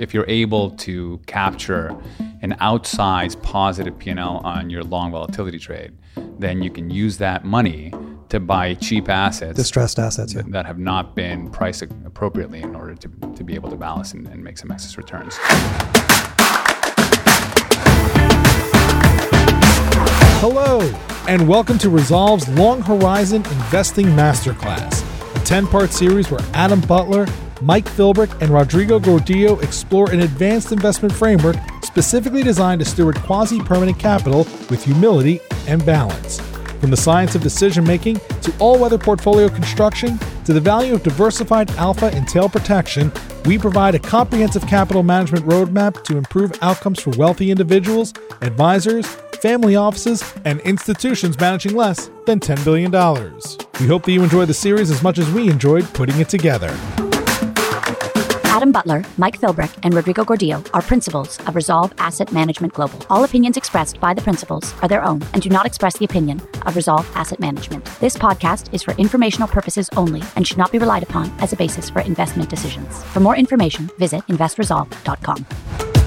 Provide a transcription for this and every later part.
if you're able to capture an outsized positive P&L on your long volatility trade, then you can use that money to buy cheap assets, distressed assets, yeah. that have not been priced appropriately in order to, to be able to balance and, and make some excess returns. Hello, and welcome to Resolve's Long Horizon Investing Masterclass, a 10 part series where Adam Butler, Mike Philbrick, and Rodrigo Gordillo explore an advanced investment framework specifically designed to steward quasi permanent capital with humility and balance. From the science of decision making to all weather portfolio construction to the value of diversified alpha and tail protection, we provide a comprehensive capital management roadmap to improve outcomes for wealthy individuals, advisors, family offices, and institutions managing less than $10 billion. We hope that you enjoy the series as much as we enjoyed putting it together. Adam Butler, Mike Philbrick, and Rodrigo Gordillo are principals of Resolve Asset Management Global. All opinions expressed by the principals are their own and do not express the opinion of Resolve Asset Management. This podcast is for informational purposes only and should not be relied upon as a basis for investment decisions. For more information, visit investresolve.com.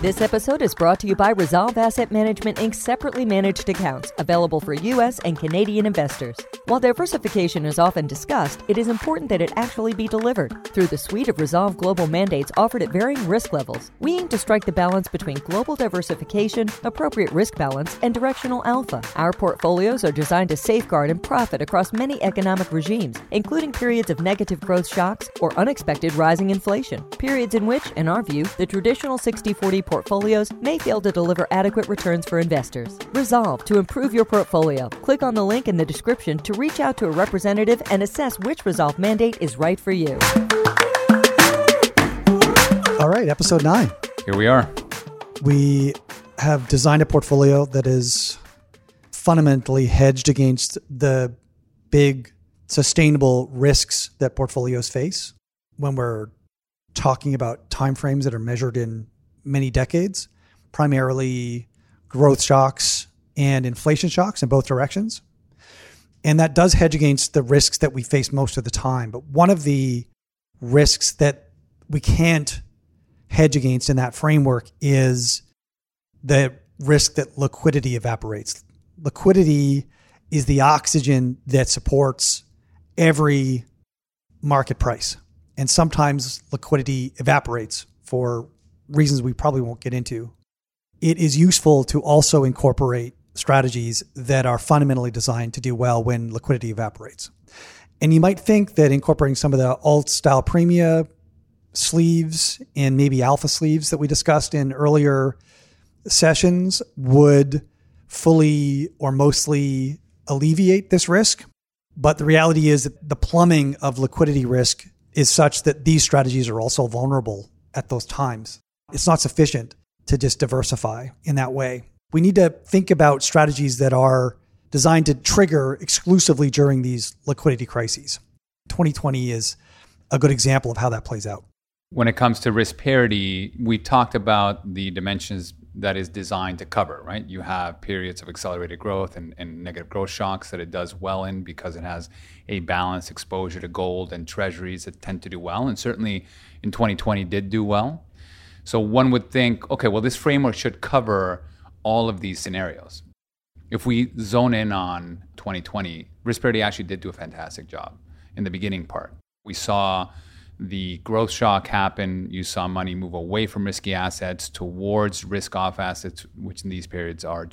This episode is brought to you by Resolve Asset Management Inc.'s separately managed accounts, available for U.S. and Canadian investors. While diversification is often discussed, it is important that it actually be delivered. Through the suite of Resolve global mandates offered at varying risk levels, we aim to strike the balance between global diversification, appropriate risk balance, and directional alpha. Our portfolios are designed to safeguard and profit across many economic regimes, including periods of negative growth shocks or unexpected rising inflation, periods in which, in our view, the traditional 60 40 portfolios may fail to deliver adequate returns for investors. Resolve to improve your portfolio. Click on the link in the description to reach out to a representative and assess which Resolve mandate is right for you. All right, episode nine. Here we are. We have designed a portfolio that is fundamentally hedged against the big sustainable risks that portfolios face when we're talking about timeframes that are measured in many decades, primarily growth shocks and inflation shocks in both directions. And that does hedge against the risks that we face most of the time. But one of the risks that we can't hedge against in that framework is the risk that liquidity evaporates. Liquidity is the oxygen that supports every market price. And sometimes liquidity evaporates for reasons we probably won't get into, it is useful to also incorporate strategies that are fundamentally designed to do well when liquidity evaporates. And you might think that incorporating some of the alt style premia sleeves and maybe alpha sleeves that we discussed in earlier sessions would fully or mostly alleviate this risk. But the reality is that the plumbing of liquidity risk is such that these strategies are also vulnerable at those times. It's not sufficient to just diversify in that way. We need to think about strategies that are designed to trigger exclusively during these liquidity crises. 2020 is a good example of how that plays out. When it comes to risk parity, we talked about the dimensions that is designed to cover, right? You have periods of accelerated growth and, and, negative growth shocks that it does well in because it has a balanced exposure to gold and treasuries that tend to do well. And certainly in 2020 did do well. So one would think, okay, well, this framework should cover all of these scenarios. If we zone in on 2020, risk parity actually did do a fantastic job in the beginning part. We saw the growth shock happen. You saw money move away from risky assets towards risk off assets, which in these periods are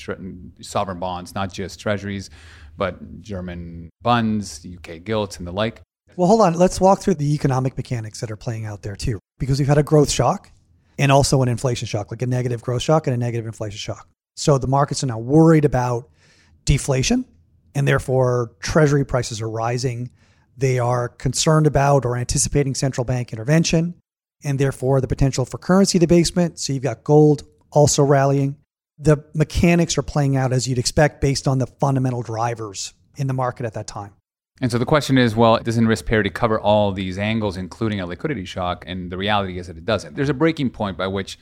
sovereign bonds, not just treasuries, but German bonds, UK gilts, and the like. Well, hold on. Let's walk through the economic mechanics that are playing out there too, because we've had a growth shock and also an inflation shock, like a negative growth shock and a negative inflation shock. So the markets are now worried about deflation, and therefore treasury prices are rising. They are concerned about or anticipating central bank intervention, and therefore the potential for currency debasement. So you've got gold also rallying. The mechanics are playing out as you'd expect based on the fundamental drivers in the market at that time. And so the question is, well, doesn't risk parity cover all these angles, including a liquidity shock? And the reality is that it doesn't. There's a breaking point by which,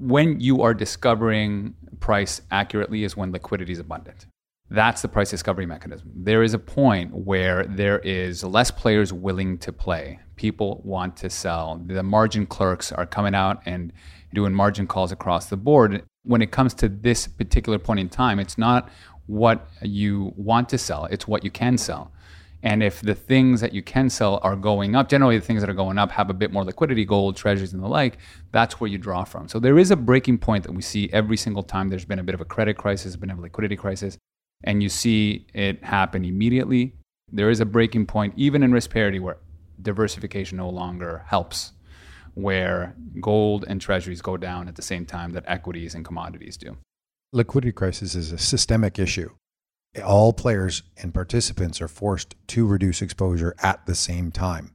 when you are discovering price accurately, is when liquidity is abundant. That's the price discovery mechanism. There is a point where there is less players willing to play. people want to sell. The margin clerks are coming out and doing margin calls across the board. When it comes to this particular point in time, it's not what you want to sell, it's what you can sell. And if the things that you can sell are going up, generally the things that are going up have a bit more liquidity, gold, treasuries, and the like, that's where you draw from. So there is a breaking point that we see every single time there's been a bit of a credit crisis, been a liquidity crisis, and you see it happen immediately. There is a breaking point, even in risk parity, where diversification no longer helps, where gold and treasuries go down at the same time that equities and commodities do. Liquidity crisis is a systemic issue all players and participants are forced to reduce exposure at the same time.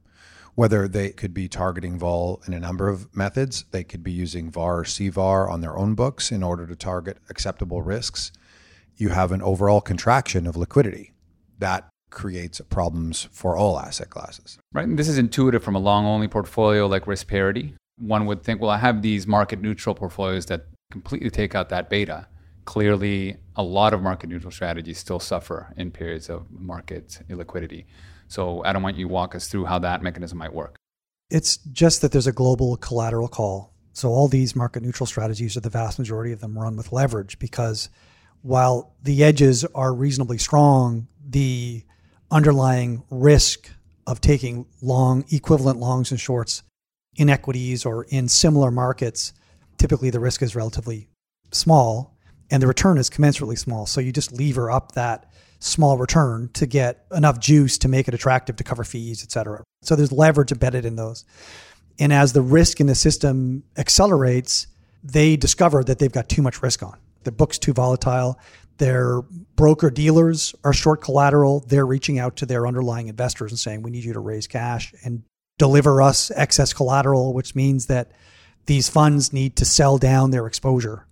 Whether they could be targeting vol in a number of methods, they could be using VAR or CVAR on their own books in order to target acceptable risks. You have an overall contraction of liquidity. That creates problems for all asset classes. Right. And this is intuitive from a long only portfolio like risk parity. One would think, well, I have these market neutral portfolios that completely take out that beta clearly a lot of market neutral strategies still suffer in periods of market illiquidity. So, Adam, why don't you walk us through how that mechanism might work? It's just that there's a global collateral call. So, all these market neutral strategies, are the vast majority of them, run with leverage because while the edges are reasonably strong, the underlying risk of taking long, equivalent longs and shorts in equities or in similar markets, typically the risk is relatively small and the return is commensurately small. So you just lever up that small return to get enough juice to make it attractive to cover fees, et cetera. So there's leverage embedded in those. And as the risk in the system accelerates, they discover that they've got too much risk on. The book's too volatile. Their broker dealers are short collateral. They're reaching out to their underlying investors and saying, we need you to raise cash and deliver us excess collateral, which means that these funds need to sell down their exposure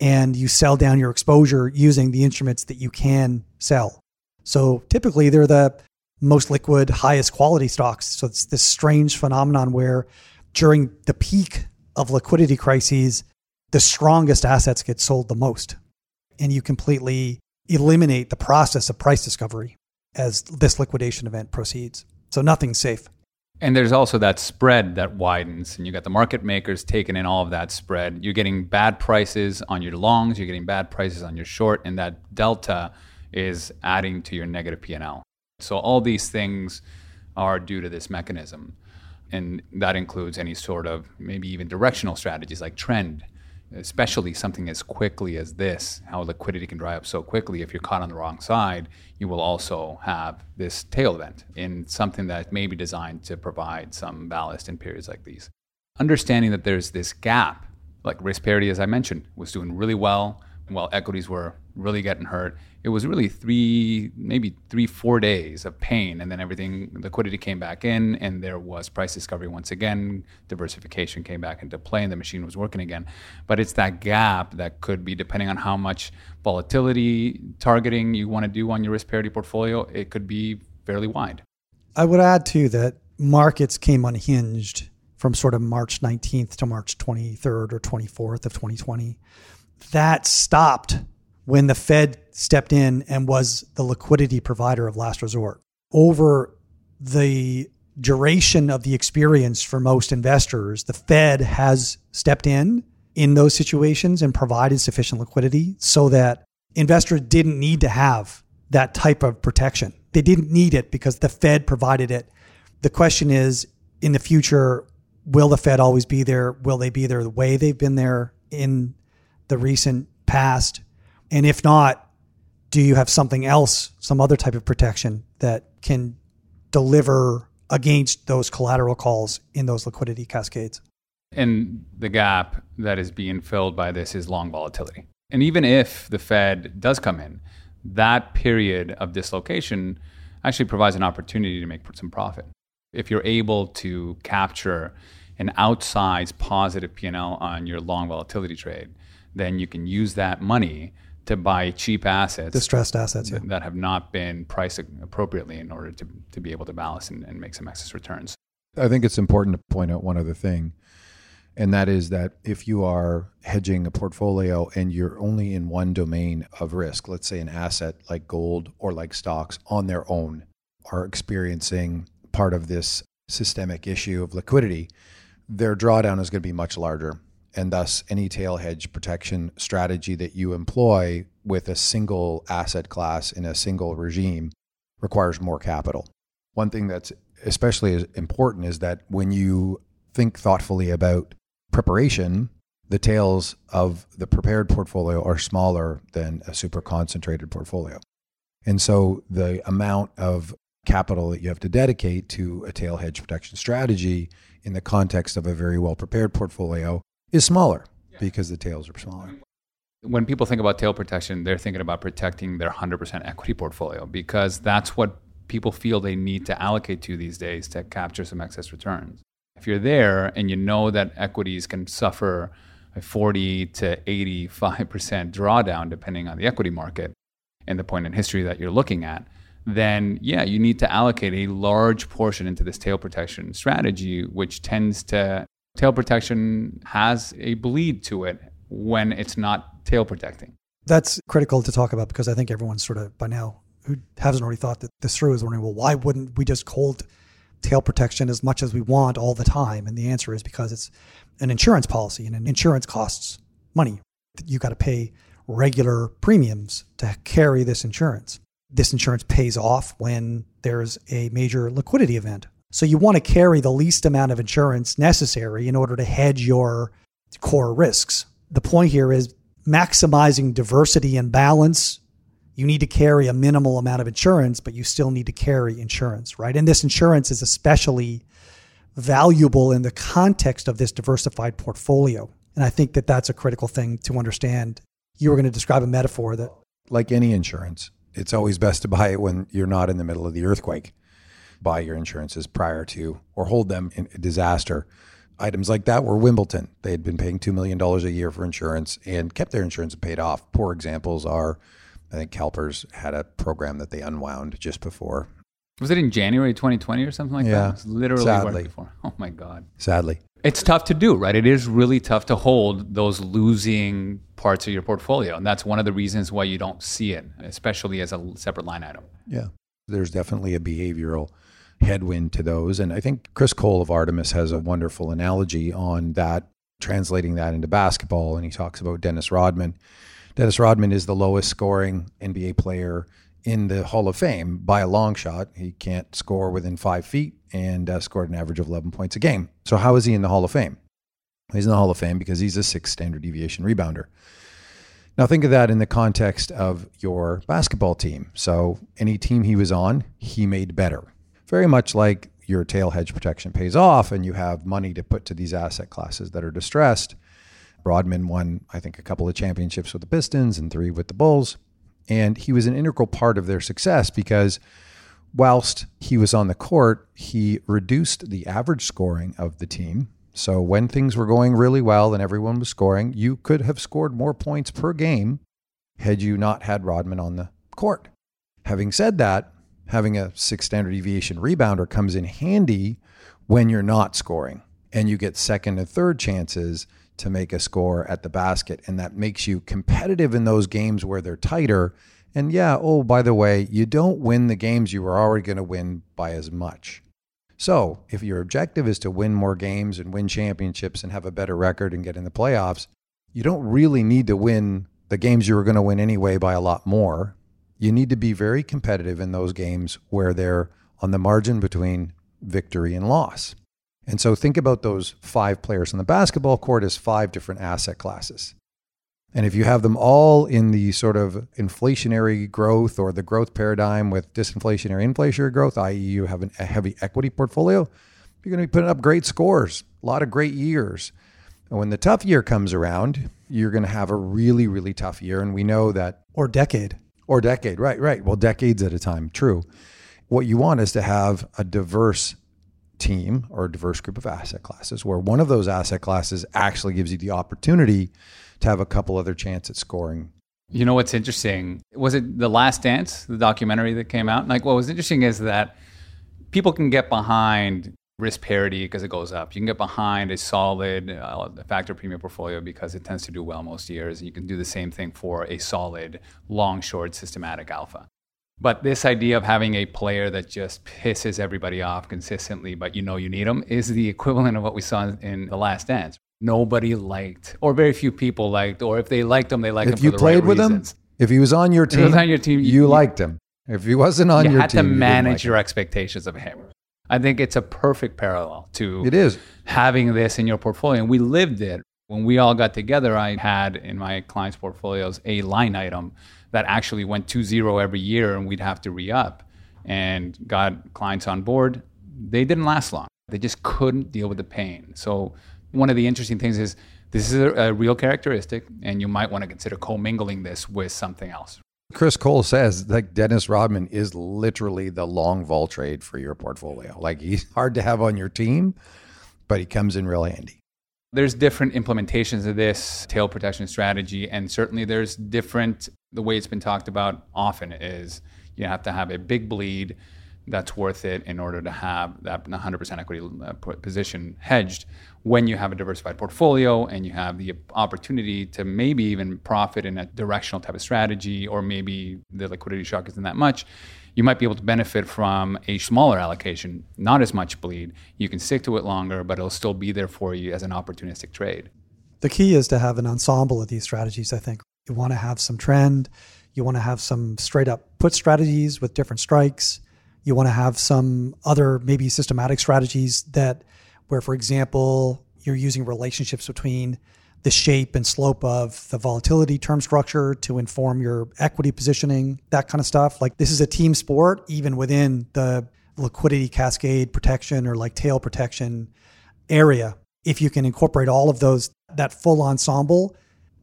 and you sell down your exposure using the instruments that you can sell. So typically they're the most liquid, highest quality stocks. So it's this strange phenomenon where during the peak of liquidity crises, the strongest assets get sold the most. And you completely eliminate the process of price discovery as this liquidation event proceeds. So nothing's safe. And there's also that spread that widens, and you got the market makers taking in all of that spread. You're getting bad prices on your longs, you're getting bad prices on your short, and that delta is adding to your negative P&L. So all these things are due to this mechanism. And that includes any sort of maybe even directional strategies like trend especially something as quickly as this, how liquidity can dry up so quickly, if you're caught on the wrong side, you will also have this tail event in something that may be designed to provide some ballast in periods like these. Understanding that there's this gap, like risk parity, as I mentioned, was doing really well while equities were really getting hurt. It was really three, maybe three, four days of pain, and then everything, liquidity came back in, and there was price discovery once again. Diversification came back into play, and the machine was working again. But it's that gap that could be, depending on how much volatility targeting you want to do on your risk parity portfolio, it could be fairly wide. I would add too that markets came unhinged from sort of March 19th to March 23rd or 24th of 2020. That stopped when the Fed stepped in and was the liquidity provider of last resort. Over the duration of the experience for most investors, the Fed has stepped in in those situations and provided sufficient liquidity so that investors didn't need to have that type of protection. They didn't need it because the Fed provided it. The question is in the future, will the Fed always be there? Will they be there the way they've been there in the recent past? And if not, do you have something else, some other type of protection that can deliver against those collateral calls in those liquidity cascades? And the gap that is being filled by this is long volatility. And even if the Fed does come in, that period of dislocation actually provides an opportunity to make some profit. If you're able to capture an outsized positive P&L on your long volatility trade, then you can use that money to buy cheap assets, distressed assets that, yeah. that have not been priced appropriately in order to, to be able to balance and, and make some excess returns. I think it's important to point out one other thing, and that is that if you are hedging a portfolio and you're only in one domain of risk, let's say an asset like gold or like stocks on their own are experiencing part of this systemic issue of liquidity, their drawdown is going to be much larger. And thus, any tail hedge protection strategy that you employ with a single asset class in a single regime requires more capital. One thing that's especially important is that when you think thoughtfully about preparation, the tails of the prepared portfolio are smaller than a super concentrated portfolio. And so the amount of capital that you have to dedicate to a tail hedge protection strategy in the context of a very well prepared portfolio is smaller because the tails are smaller. When people think about tail protection, they're thinking about protecting their 100% equity portfolio because that's what people feel they need to allocate to these days to capture some excess returns. If you're there and you know that equities can suffer a 40 to 85% drawdown depending on the equity market and the point in history that you're looking at, then yeah, you need to allocate a large portion into this tail protection strategy, which tends to tail protection has a bleed to it when it's not tail protecting. That's critical to talk about because I think everyone's sort of by now who hasn't already thought that this through is wondering, well, why wouldn't we just hold tail protection as much as we want all the time? And the answer is because it's an insurance policy and an insurance costs money. You got to pay regular premiums to carry this insurance this insurance pays off when there's a major liquidity event. So you want to carry the least amount of insurance necessary in order to hedge your core risks. The point here is maximizing diversity and balance. You need to carry a minimal amount of insurance, but you still need to carry insurance, right? And this insurance is especially valuable in the context of this diversified portfolio. And I think that that's a critical thing to understand. You were going to describe a metaphor that like any insurance, it's always best to buy it when you're not in the middle of the earthquake. Buy your insurances prior to or hold them in a disaster. Items like that were Wimbledon. They had been paying $2 million a year for insurance and kept their insurance paid off. Poor examples are, I think CalPERS had a program that they unwound just before. Was it in January 2020 or something like yeah, that? It was literally sadly. right before. Oh my God. Sadly. It's tough to do, right? It is really tough to hold those losing parts of your portfolio. And that's one of the reasons why you don't see it, especially as a separate line item. Yeah. There's definitely a behavioral headwind to those. And I think Chris Cole of Artemis has a wonderful analogy on that, translating that into basketball. And he talks about Dennis Rodman. Dennis Rodman is the lowest scoring NBA player in the Hall of Fame by a long shot. He can't score within five feet and uh, scored an average of 11 points a game. So, how is he in the Hall of Fame? He's in the Hall of Fame because he's a six standard deviation rebounder. Now, think of that in the context of your basketball team. So, any team he was on, he made better. Very much like your tail hedge protection pays off and you have money to put to these asset classes that are distressed. Rodman won, I think, a couple of championships with the Pistons and three with the Bulls. And he was an integral part of their success because whilst he was on the court, he reduced the average scoring of the team. So when things were going really well and everyone was scoring, you could have scored more points per game had you not had Rodman on the court. Having said that, having a six standard deviation rebounder comes in handy when you're not scoring and you get second and third chances to make a score at the basket. And that makes you competitive in those games where they're tighter. And yeah, oh, by the way, you don't win the games you were already going to win by as much. So if your objective is to win more games and win championships and have a better record and get in the playoffs, you don't really need to win the games you were going to win anyway by a lot more. You need to be very competitive in those games where they're on the margin between victory and loss. And so think about those five players on the basketball court as five different asset classes. And if you have them all in the sort of inflationary growth or the growth paradigm with disinflationary inflationary growth, i.e., you have an, a heavy equity portfolio, you're going to be putting up great scores, a lot of great years. And when the tough year comes around, you're going to have a really, really tough year. And we know that. Or decade. Or decade, right, right. Well, decades at a time, true. What you want is to have a diverse team or a diverse group of asset classes where one of those asset classes actually gives you the opportunity to have a couple other chance at scoring. You know what's interesting? Was it The Last Dance, the documentary that came out? Like what was interesting is that people can get behind risk parity because it goes up. You can get behind a solid uh, factor premium portfolio because it tends to do well most years. And you can do the same thing for a solid long short systematic alpha. But this idea of having a player that just pisses everybody off consistently, but you know you need them, is the equivalent of what we saw in The Last Dance. Nobody liked, or very few people liked, or if they liked them, they liked if him you for the played right with reasons. him, if he was on your he team, was on your team, you, you- liked him. If he wasn't on you your team, you had to manage like your him. expectations of him. I think it's a perfect parallel to It is. having this in your portfolio. And we lived it. When we all got together, I had in my clients' portfolios a line item that actually went to zero every year and we'd have to re up and got clients on board. They didn't last long. They just couldn't deal with the pain. So, one of the interesting things is this is a, a real characteristic, and you might want to consider commingling this with something else. Chris Cole says like Dennis Rodman is literally the long vol trade for your portfolio. Like he's hard to have on your team, but he comes in real handy. there's different implementations of this tail protection strategy and certainly there's different the way it's been talked about often is you have to have a big bleed that's worth it in order to have that 100% equity uh, position hedged when you have a diversified portfolio and you have the opportunity to maybe even profit in a directional type of strategy or maybe the liquidity shock isn't that much you might be able to benefit from a smaller allocation, not as much bleed. You can stick to it longer, but it'll still be there for you as an opportunistic trade. The key is to have an ensemble of these strategies, I think. You want to have some trend, you want to have some straight up put strategies with different strikes. You want to have some other maybe systematic strategies that where for example, you're using relationships between the shape and slope of the volatility term structure to inform your equity positioning, that kind of stuff. Like this is a team sport, even within the liquidity cascade protection or like tail protection area. If you can incorporate all of those, that full ensemble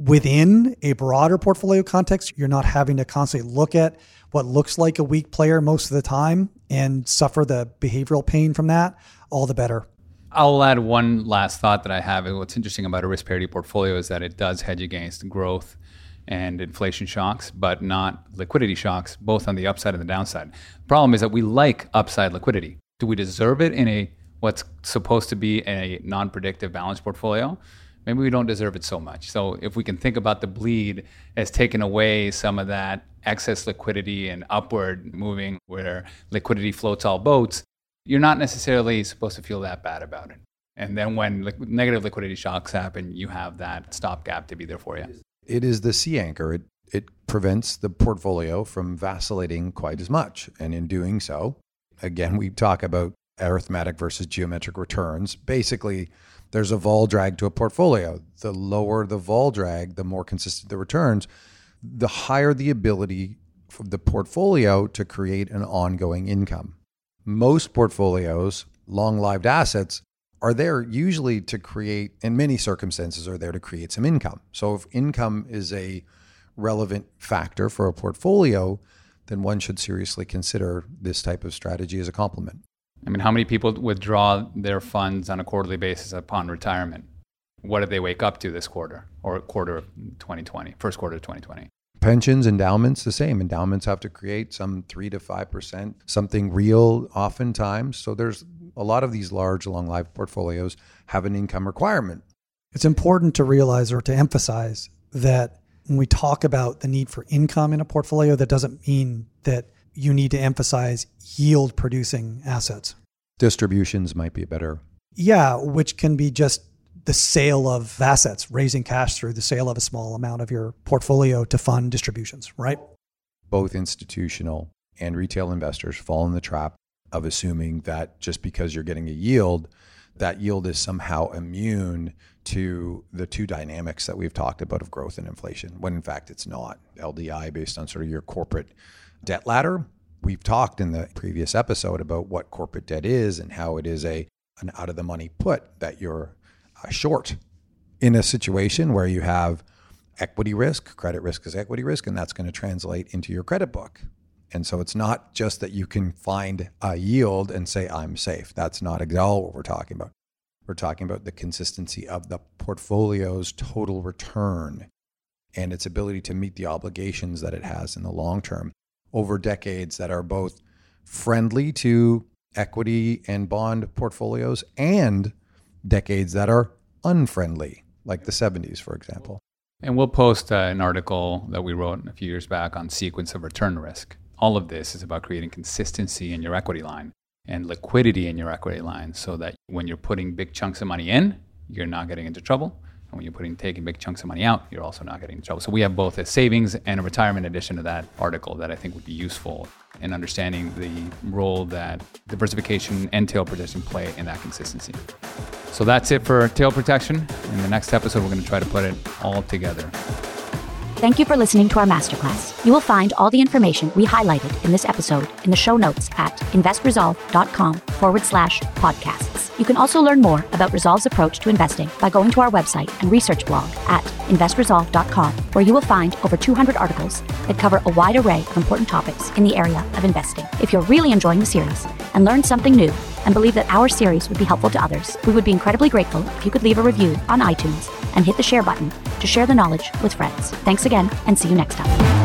within a broader portfolio context, you're not having to constantly look at what looks like a weak player most of the time and suffer the behavioral pain from that, all the better. I'll add one last thought that I have. What's interesting about a risk parity portfolio is that it does hedge against growth and inflation shocks, but not liquidity shocks, both on the upside and the downside. The problem is that we like upside liquidity. Do we deserve it in a what's supposed to be a non-predictive balanced portfolio? Maybe we don't deserve it so much. So if we can think about the bleed as taking away some of that excess liquidity and upward moving where liquidity floats all boats, you're not necessarily supposed to feel that bad about it. And then when li- negative liquidity shocks happen, you have that stopgap to be there for you. It is the sea anchor. It, it prevents the portfolio from vacillating quite as much. And in doing so, again, we talk about arithmetic versus geometric returns. Basically, there's a vol drag to a portfolio. The lower the vol drag, the more consistent the returns, the higher the ability for the portfolio to create an ongoing income. Most portfolios, long lived assets, are there usually to create, in many circumstances, are there to create some income. So if income is a relevant factor for a portfolio, then one should seriously consider this type of strategy as a complement. I mean, how many people withdraw their funds on a quarterly basis upon retirement? What did they wake up to this quarter or quarter of 2020, first quarter of 2020? Pensions, endowments, the same. Endowments have to create some three to five percent, something real oftentimes. So there's a lot of these large, long life portfolios have an income requirement. It's important to realize or to emphasize that when we talk about the need for income in a portfolio, that doesn't mean that you need to emphasize yield producing assets. Distributions might be better. Yeah, which can be just the sale of assets, raising cash through the sale of a small amount of your portfolio to fund distributions, right? Both institutional and retail investors fall in the trap of assuming that just because you're getting a yield, that yield is somehow immune to the two dynamics that we've talked about of growth and inflation, when in fact it's not. LDI, based on sort of your corporate debt ladder, we've talked in the previous episode about what corporate debt is and how it is a an out of the money put that you're uh, short in a situation where you have equity risk, credit risk is equity risk, and that's going to translate into your credit book. And so it's not just that you can find a yield and say, I'm safe. That's not at all what we're talking about. We're talking about the consistency of the portfolio's total return and its ability to meet the obligations that it has in the long term over decades that are both friendly to equity and bond portfolios and decades that are unfriendly, like the 70s, for example. And we'll post uh, an article that we wrote a few years back on sequence of return risk all of this is about creating consistency in your equity line and liquidity in your equity line so that when you're putting big chunks of money in, you're not getting into trouble. And when you're putting taking big chunks of money out, you're also not getting in trouble. So we have both a savings and a retirement addition to that article that I think would be useful in understanding the role that diversification and tail protection play in that consistency. So that's it for tail protection. In the next episode, we're going to try to put it all together. Thank you for listening to our masterclass. You will find all the information we highlighted in this episode in the show notes at investresolve.com forward slash podcasts. You can also learn more about Resolve's approach to investing by going to our website and research blog at investresolve.com, where you will find over 200 articles that cover a wide array of important topics in the area of investing. If you're really enjoying the series and learned something new and believe that our series would be helpful to others, we would be incredibly grateful if you could leave a review on iTunes and hit the share button to share the knowledge with friends. Thanks again and see you next time.